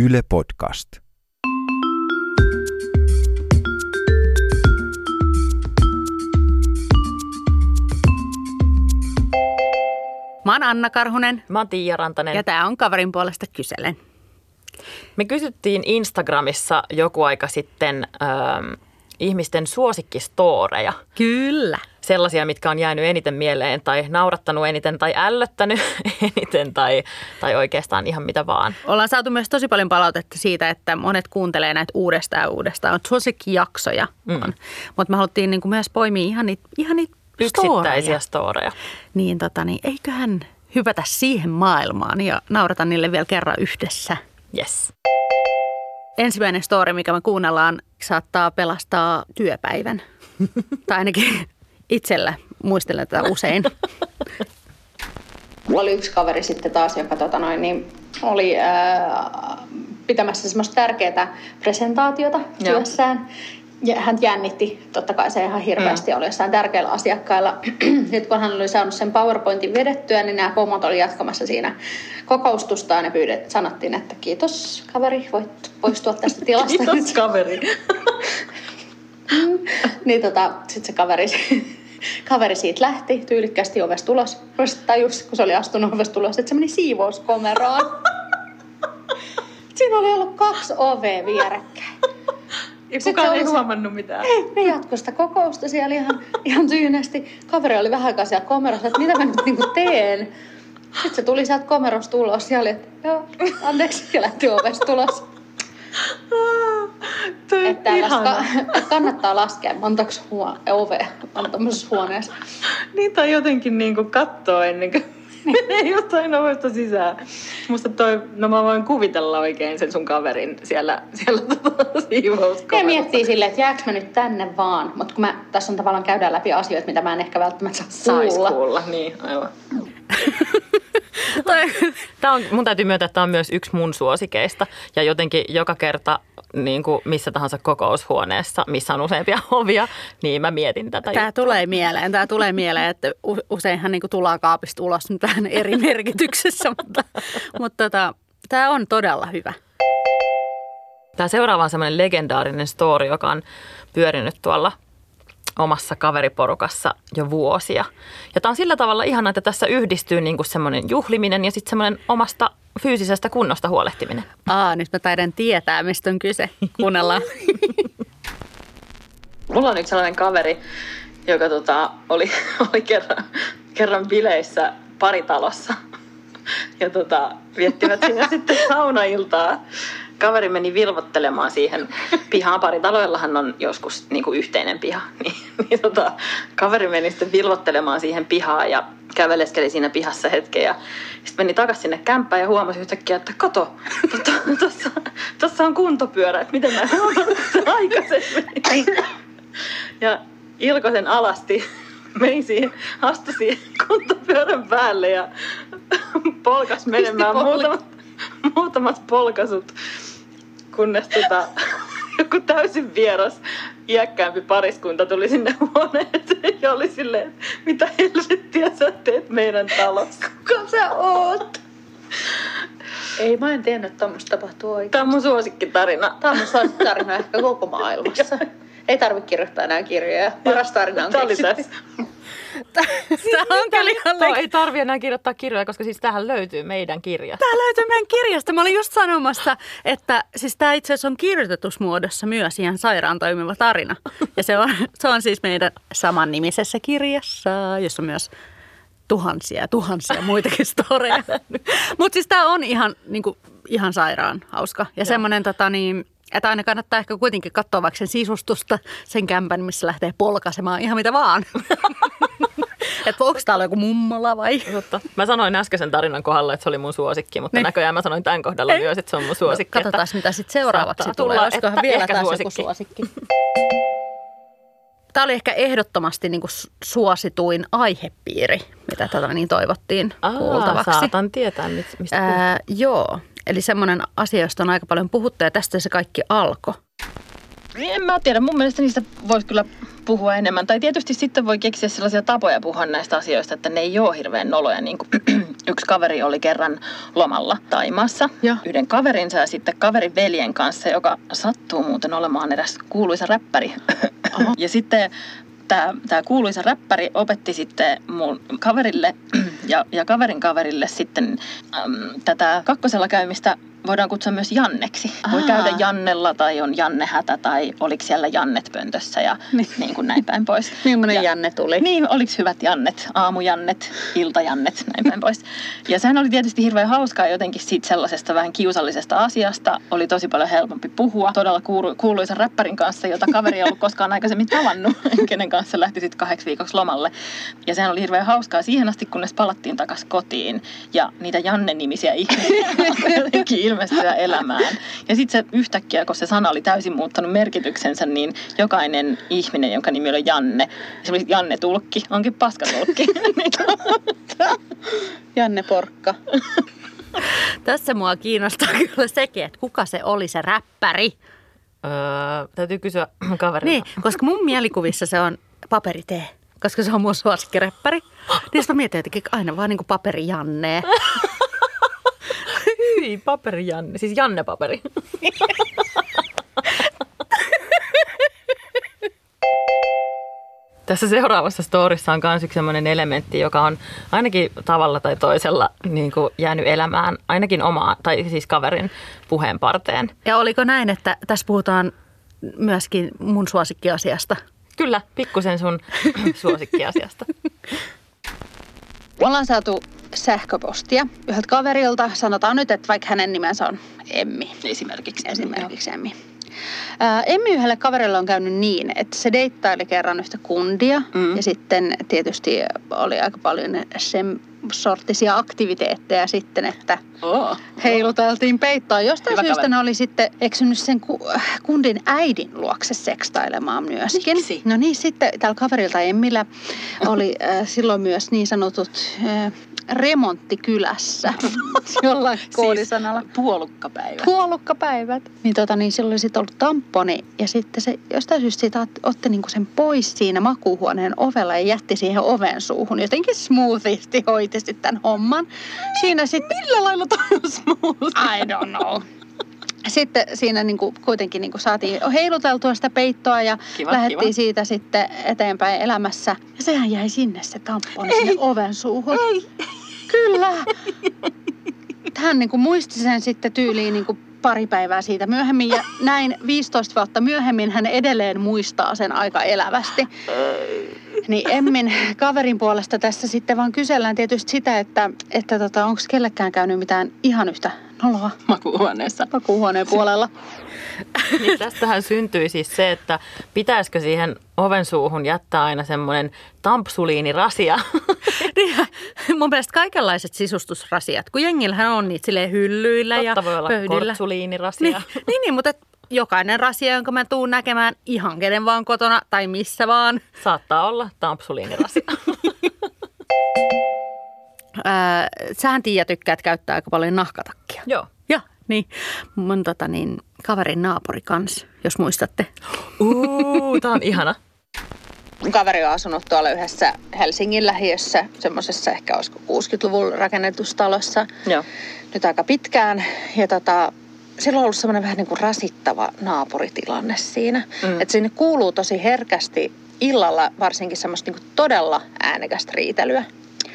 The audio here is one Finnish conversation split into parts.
Yle Podcast. Mä oon Anna Karhunen Mä oon Tiia Rantanen. ja tää on kaverin puolesta kyselen. Me kysyttiin Instagramissa joku aika sitten ähm, ihmisten suosikkistoreja. Kyllä. Sellaisia, mitkä on jäänyt eniten mieleen tai naurattanut eniten tai ällöttänyt eniten tai, tai oikeastaan ihan mitä vaan. Ollaan saatu myös tosi paljon palautetta siitä, että monet kuuntelee näitä uudestaan ja uudestaan. On suosikkijaksoja. Mm. Mutta me haluttiin niinku myös poimia ihan niitä, ihan niitä Yksittäisiä storeja. storeja. Niin, tota, niin eiköhän hypätä siihen maailmaan ja naurata niille vielä kerran yhdessä. Yes. Ensimmäinen story, mikä me kuunnellaan, saattaa pelastaa työpäivän. tai ainakin itsellä muistelen tätä usein. Mulla oli yksi kaveri sitten taas, joka tota noin, niin oli ää, pitämässä semmoista tärkeää presentaatiota Joo. työssään. Ja hän jännitti, totta kai se ihan hirveästi oli jossain tärkeillä asiakkailla. Nyt kun hän oli saanut sen PowerPointin vedettyä, niin nämä pomot oli jatkamassa siinä kokoustustaan ja pyydet, sanottiin, että kiitos kaveri, voit poistua tästä tilasta. Kiitos kaveri. niin tota, sitten se kaveri, kaveri siitä lähti tyylikkästi ovesta ulos. Vasta tajus, kun se oli astunut ovesta ulos, että se meni siivouskomeroon. Siinä oli ollut kaksi ovea vierekkäin. Ja kukaan ei oli se- huomannut mitään. Ne jatkoi sitä kokousta siellä ihan, ihan tyynesti. Kaveri oli vähän aikaa siellä komerossa, että mitä mä nyt niinku teen. Sitten se tuli sieltä komerosta ulos ja oli, että joo, anteeksi, ja lähti ovesta ulos. Että tällaista, ka- kannattaa laskea montako huo- ovea on tuommoisessa huoneessa. Niin tai jotenkin niin kuin kattoo ennen kuin menee jotain ovesta sisään. Musta toi, no mä voin kuvitella oikein sen sun kaverin siellä, siellä tota Ja miettii silleen, että jääkö mä nyt tänne vaan. Mutta kun mä, tässä on tavallaan käydään läpi asioita, mitä mä en ehkä välttämättä saa Sais kuulla. kuulla, niin aivan. Tämä on, mun täytyy myöntää, että tämä on myös yksi mun suosikeista. Ja jotenkin joka kerta niin kuin missä tahansa kokoushuoneessa, missä on useampia ovia, niin mä mietin tätä Tämä juttua. tulee mieleen. Tämä tulee mieleen, että useinhan niin tullaan kaapista ulos nyt vähän eri merkityksessä, mutta, mutta tota, tämä on todella hyvä. Tämä seuraava on semmoinen legendaarinen story, joka on pyörinyt tuolla omassa kaveriporukassa jo vuosia. Ja tämä on sillä tavalla ihana, että tässä yhdistyy niinku semmoinen juhliminen ja sitten semmoinen omasta fyysisestä kunnosta huolehtiminen. Aa, nyt mä taidan tietää, mistä on kyse. Kuunnellaan. Mulla on yksi sellainen kaveri, joka tota, oli, oli kerran, kerran bileissä paritalossa. Ja tota, viettivät sinne sitten saunailtaa. Kaveri meni vilvottelemaan siihen pihaan. Paritaloillahan on joskus niin kuin yhteinen piha. Niin, niin tota, kaveri meni sitten vilvottelemaan siihen pihaan ja käveleskeli siinä pihassa hetken. Ja sitten meni takaisin sinne kämppään ja huomasi yhtäkkiä, että kato, tuossa, tuossa on kuntopyörä, että miten mä en huomannut aikaisemmin. Ja Ilkosen alasti meni siihen, astui siihen kuntopyörän päälle ja polkas menemään muutamat, muutamat polkasut, kunnes tota, joku täysin vieras iäkkäämpi pariskunta tuli sinne huoneeseen ja oli silleen, mitä helvettiä sä teet meidän talossa? Kuka sä oot? Ei, mä en tiennyt, että tämmöistä tapahtuu oikein. Tämä on mun suosikkitarina. Tämä on mun suosikkitarina ehkä koko maailmassa. Ei tarvitse kirjoittaa enää kirjoja. Paras tarina on Tämä oli tässä. Tämä on kyllä ihan Tuo le- ei tarvi enää kirjoittaa kirjoja, koska siis tähän löytyy meidän kirja. Tämä löytyy meidän kirjasta. Mä olin just sanomassa, että siis tämä itse asiassa on kirjoitetussa muodossa myös ihan sairaan toimiva tarina. Ja se on, se on siis meidän samannimisessä kirjassa, jossa on myös tuhansia ja tuhansia muitakin storeja. Mutta siis tämä on ihan, niinku, ihan sairaan hauska. Ja semmoinen, tota, niin, että aina kannattaa ehkä kuitenkin katsoa vaikka sen sisustusta, sen kämpän, missä lähtee polkaisemaan ihan mitä vaan. että onko täällä joku mummola vai? Totta. Mä sanoin äskeisen tarinan kohdalla, että se oli mun suosikki, mutta Niin. näköjään mä sanoin tämän kohdalla Ei. myös, että se on mun suosikki. Katsotaan, että mitä sitten seuraavaksi tulee. Olisikohan vielä taas suosikki. joku suosikki? Tämä oli ehkä ehdottomasti niin kuin suosituin aihepiiri, mitä tätä niin toivottiin Aa, kuultavaksi. saatan tietää, mistä puhutaan. Ää, joo, eli semmoinen asia, josta on aika paljon puhuttu ja tästä se kaikki alkoi. En mä tiedä, mun mielestä niistä voisi kyllä puhua enemmän. Tai tietysti sitten voi keksiä sellaisia tapoja puhua näistä asioista, että ne ei ole hirveän noloja. Niin kuin yksi kaveri oli kerran lomalla Taimassa Joo. yhden kaverinsa ja sitten kaverin veljen kanssa, joka sattuu muuten olemaan eräs kuuluisa räppäri. ja sitten tämä, tämä kuuluisa räppäri opetti sitten mun kaverille ja, ja kaverin kaverille sitten äm, tätä kakkosella käymistä voidaan kutsua myös Janneksi. Voi Aa. käydä Jannella tai on Janne Hätä tai oliko siellä Jannet pöntössä ja Niin. niin kuin näin päin pois. Millainen Ja- Janne tuli? Niin, oliko hyvät Jannet, aamujannet, iltajannet, näin päin pois. Ja sehän oli tietysti hirveän hauskaa jotenkin siitä sellaisesta vähän kiusallisesta asiasta. Oli tosi paljon helpompi puhua todella kuulu- kuuluisan räppärin kanssa, jota kaveri ei ollut koskaan aikaisemmin tavannut, kenen kanssa lähti sitten kahdeksi viikoksi lomalle. Ja sehän oli hirveän hauskaa siihen asti, kunnes palattiin takaisin kotiin. Ja niitä Janne-nimisiä ihmisiä jotenkin ilmestyä elämään. Ja sitten se yhtäkkiä, kun se sana oli täysin muuttanut merkityksensä, niin jokainen ihminen, jonka nimi oli Janne, esimerkiksi Janne Tulkki, onkin paskatulkki. Janne Porkka. Tässä mua kiinnostaa kyllä sekin, että kuka se oli se räppäri. Öö, täytyy kysyä kaverilta. Niin, koska mun mielikuvissa se on paperi T, koska se on mun suosikkiräppäri. Niin sitten mä mietin jotenkin aina vaan niin kuin paperi Janne. Hyi, paperi Janne. Siis Janne paperi. Tässä seuraavassa storissa on myös yksi sellainen elementti, joka on ainakin tavalla tai toisella niin kuin jäänyt elämään, ainakin omaa, tai siis kaverin puheen parteen. Ja oliko näin, että tässä puhutaan myöskin mun suosikkiasiasta? Kyllä, pikkusen sun suosikkiasiasta. Ollaan saatu sähköpostia yhdeltä kaverilta. Sanotaan nyt, että vaikka hänen nimensä on Emmi. Esimerkiksi. Esimerkiksi Emmi. Ää, Emmi yhdelle kaverille on käynyt niin, että se deittaili kerran yhtä kundia Mm. ja sitten tietysti oli aika paljon sen sorttisia aktiviteetteja sitten, että heiluteltiin peittoa. Jostain Hyvä syystä kaveri. ne oli sitten eksynyt sen ku- kundin äidin luokse sekstailemaan myöskin. Miksi? No niin, sitten tällä kaverilta Emmillä oli äh, silloin myös niin sanotut äh, remonttikylässä jollain koodisanalla. Siis puolukkapäivä. Puolukkapäivät. Niin, tota, niin silloin oli sitten ollut tamponi ja sitten se jostain syystä siitä ot- otti niinku sen pois siinä makuuhuoneen ovella ja jätti siihen oven suuhun. Jotenkin smoothisti hoiti sitten tämän homman. Siinä sitten... Millä lailla toi on smooth? I don't know. Sitten siinä niinku kuitenkin niinku saatiin heiluteltua sitä peittoa ja Kiva, lähdettiin kiva. siitä sitten eteenpäin elämässä. Ja sehän jäi sinne se tamponi sinne oven suuhun. Ei. Kyllä. Hän niinku muisti sen sitten tyyliin niinku pari päivää siitä myöhemmin ja näin 15 vuotta myöhemmin hän edelleen muistaa sen aika elävästi. Niin Emmin kaverin puolesta tässä sitten vaan kysellään tietysti sitä, että, että tota, onko kellekään käynyt mitään ihan yhtä noloa Makuuhuoneessa. makuuhuoneen puolella. Niin tästähän syntyi siis se, että pitäisikö siihen oven suuhun jättää aina semmoinen tampsuliinirasia. Niin, ja mun mielestä kaikenlaiset sisustusrasiat, kun jengillähän on niitä silleen hyllyillä ja Totta voi olla pöydillä. Niin, niin, niin, mutta et jokainen rasia, jonka mä tuun näkemään ihan kenen vaan kotona tai missä vaan. Saattaa olla tampsuliinirasia. Ää, sähän Tiia tykkäät käyttää aika paljon nahkatakkia. Joo. Joo, niin. Mun tota, niin, kaverin naapuri kans, jos muistatte. Uu, tää on ihana. Mun kaveri on asunut tuolla yhdessä Helsingin lähiössä, semmoisessa ehkä olisiko 60-luvun rakennetussa talossa. Joo. nyt aika pitkään. Ja tota, sillä on ollut semmoinen vähän niin kuin rasittava naapuritilanne siinä. Mm. Että sinne kuuluu tosi herkästi illalla varsinkin semmoista niin kuin todella äänekästä riitelyä.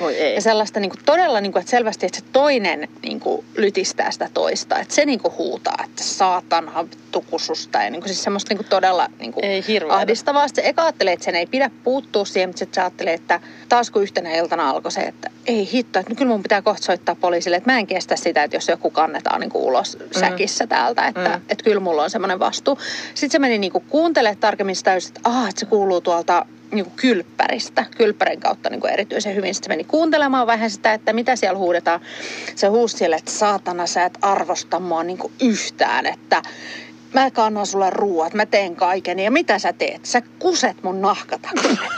Voi ei. Ja sellaista niin kuin todella, niin kuin, että selvästi, että se toinen niin kuin lytistää sitä toista. Että se niin kuin huutaa, että saatana tukususta. Ja niin kuin, siis semmoista niin kuin todella niin kuin Ei hirveä. ahdistavaa. Sitten se eka ajattelee, että sen ei pidä puuttua siihen, mutta sitten se ajattelee, että taas kun yhtenä iltana alkoi se, että ei hitto, että kyllä mun pitää kohta soittaa poliisille, että mä en kestä sitä, että jos joku kannetaan niin kuin ulos säkissä täältä, että, Mm. mm. että kyllä mulla on semmoinen vastuu. Sitten se meni niin kuin kuuntelemaan tarkemmin sitä, että, ah, että se kuuluu tuolta niin kuin kylppäristä, kylppärin kautta niin kuin erityisen hyvin. Sitten se meni kuuntelemaan vähän sitä, että mitä siellä huudetaan. Se huusi siellä, että saatana sä et arvosta mua niin kuin yhtään, että mä kannan sulle ruuat, mä teen kaiken ja mitä sä teet? Sä kuset mun nahkatakin.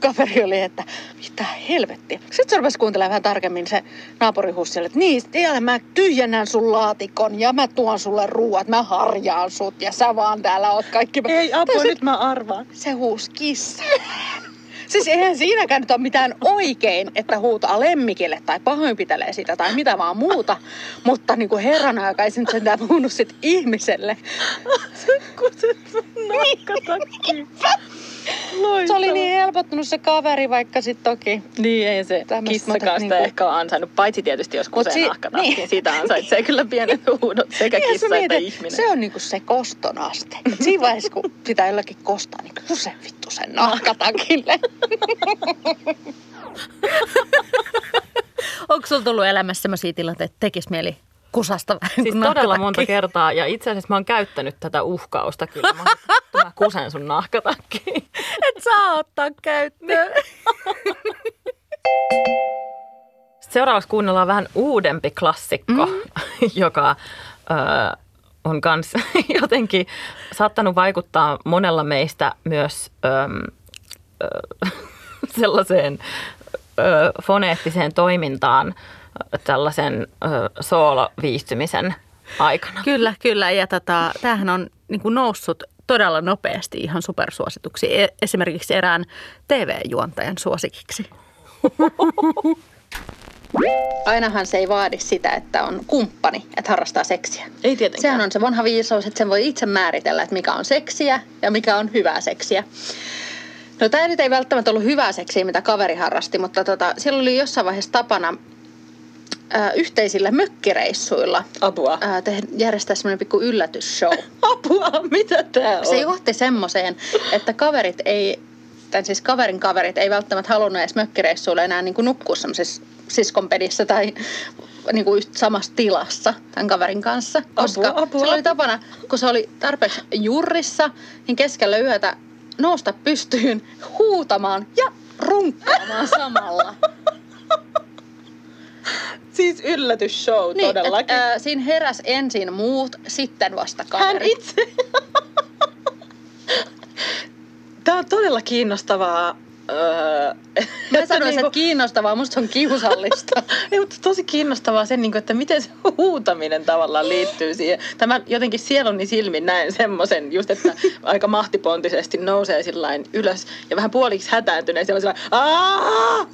kaveri oli, että mitä helvettiä. Sitten se rupesi kuuntelemaan vähän tarkemmin se naapurihussi, että niin, tiedä, mä tyhjennän sun laatikon ja mä tuon sulle ruuat, mä harjaan sut ja sä vaan täällä oot kaikki. Ei apua, se- nyt mä arvaan. Se huusi kissa. Siis eihän siinäkään nyt ole mitään oikein, että huutaa lemmikille tai pahoinpitelee sitä tai mitä vaan muuta. Mutta niin kuin herran aika ei se nyt sentään puhunut sit ihmiselle. Kun se sun nahkatakki. Se oli niin helpottunut se kaveri, vaikka sitten toki. Niin, ei se kissakaan sitä niinku- ehkä ole ansainnut, paitsi tietysti jos kusee si- si- nahkatakkiin. niin. Siitä ansaitsee kyllä pienet huudot sekä Niin, kissa että mietit, ihminen. Se on niinku se koston aste. Et siinä vaiheessa, kun sitä jollakin kostaa, niin kuse vittu sen nahkatakille. Onko sulla tullut elämässä sellaisia tilanteita, että tekisi mieli kusasta vähän Siis todella nahkatakki? monta kertaa ja itse asiassa mä oon käyttänyt tätä uhkausta kyllä. Mä, mä kusen sun nahkatakkiin. Et saa ottaa käyttöön. Sitten seuraavaksi kuunnellaan vähän uudempi klassikko, mm. joka ö, on kans jotenkin saattanut vaikuttaa monella meistä myös ö, ö, sellaiseen ö, foneettiseen toimintaan tällaisen ö, sooloviistymisen aikana. Kyllä, kyllä. Ja tota, tämähän on niin kuin noussut todella nopeasti ihan supersuosituksi. E- Esimerkiksi erään TV-juontajan suosikiksi. Ainahan se ei vaadi sitä, että on kumppani, että harrastaa seksiä. Ei tietenkään. Sehän on se vanha viisaus, että sen voi itse määritellä, että mikä on seksiä ja mikä on hyvää seksiä. No tämä nyt ei välttämättä ollut hyvää seksiä, mitä kaveri harrasti, mutta tota, siellä oli jossain vaiheessa tapana ää, yhteisillä mökkireissuilla Apua. ää, te, järjestää semmoinen pikku yllätysshow. Apua, mitä tää on? Se johti semmoiseen, että kaverit ei, tai siis kaverin kaverit ei välttämättä halunnut edes mökkireissuilla enää niin kuin nukkua semmoisessa siskonpedissä tai niin kuin samassa tilassa tämän kaverin kanssa. Koska Apua, apua, sillä oli tapana, kun se oli tarpeeksi jurrissa, niin keskellä yötä nousta pystyyn huutamaan ja runkkaamaan samalla. Siis yllätysshow Niin, todellakin. et, ää, siinä heräs ensin muut, sitten vasta Hän kaveri. itse. Tämä on todella kiinnostavaa. Öö, Mä sanoisin, niinku- että kiinnostavaa, musta se on kiusallista. Ei, mutta tosi kiinnostavaa sen, niin kuin, että miten se huutaminen tavallaan liittyy siihen. Tämä jotenkin sieluni silmin näen semmoisen, just että aika mahtipontisesti nousee sillain ylös ja vähän puoliksi hätääntyneen sellaisella aah!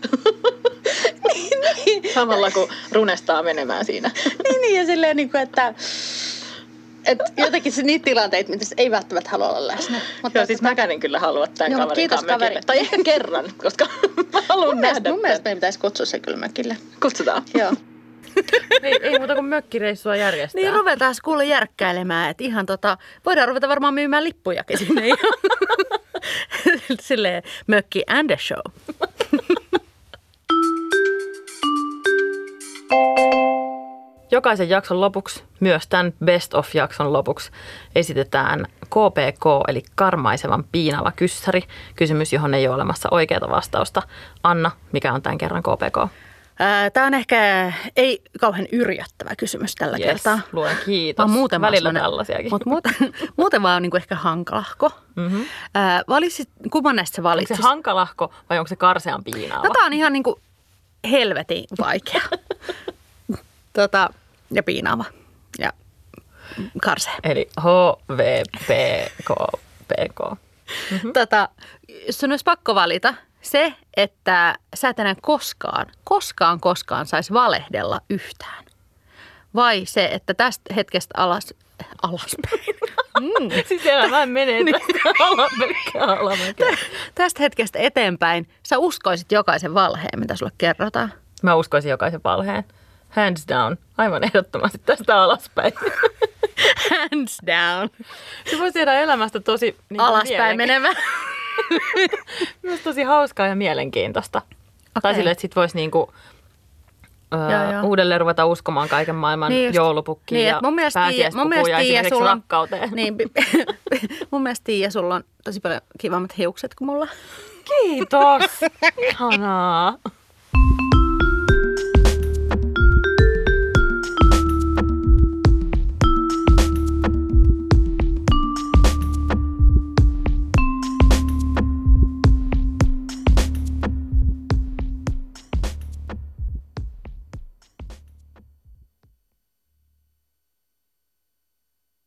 Samalla kun runestaa menemään siinä. niin, niin, ja silleen, niin kuin, että et jotenkin se niitä tilanteita, mitä se ei välttämättä halua olla läsnä. Mutta Joo, siis mäkään en kyllä halua tämän Joo, kaverin kiitos, mökille. kaveri. Tai ehkä kerran, koska mä haluan mun mielestä, nähdä mun mielestä meidän pitäisi kutsua se kyllä mökille. Kutsutaan. Joo. Ei, ei muuta kuin mökkireissua järjestää. Niin ruvetaan kuule järkkäilemään, että ihan tota, voidaan ruveta varmaan myymään lippujakin sinne. Silleen mökki and a show. Jokaisen jakson lopuksi, myös tämän Best of-jakson lopuksi, esitetään KPK, eli karmaisevan piinava kyssäri. Kysymys, johon ei ole olemassa oikeaa vastausta. Anna, mikä on tämän kerran KPK? Tämä on ehkä ei kauhean yrjöttävä kysymys tällä Yes, kertaa. luen kiitos. Vaan muuten Välillä tällaisiakin. Mut muuten, muuten vaan niinku ehkä hankalahko. Mm-hmm. Ää, valitsit, kumman näistä sä Onko valitsit? se hankalahko vai onko se karsean piinaava? No tää on ihan niinku helvetin vaikea. tota, ja piinaava. Ja karsea. Eli HVPKPK. Mm-hmm. Tota, sun olisi pakko valita se, että sä et enää koskaan, koskaan, koskaan saisi valehdella yhtään. Vai se, että tästä hetkestä alas, alaspäin. Mm. Siis elämä menee tästä alamäkeä alamäkeä. Tästä hetkestä eteenpäin sä uskoisit jokaisen valheen, mitä sulle kerrotaan. Mä uskoisin jokaisen valheen. Hands down. Aivan ehdottomasti tästä alaspäin. Hands down. Se voisi tehdä elämästä tosi niin Alaspäin menevä. Myös tosi hauskaa ja mielenkiintoista. Okay. Tai silleen, että sit voisi niinku, öö, joo. uudelleen ruveta uskomaan kaiken maailman Niin just. joulupukkiin Niin, ja mun mielestä Tiia- mun mielestä pääsiäispukuun ja sulla on- rakkauteen. Niin, mun mielestä Tiia, sulla on tosi paljon kivammat hiukset kuin mulla. Kiitos. Ihanaa.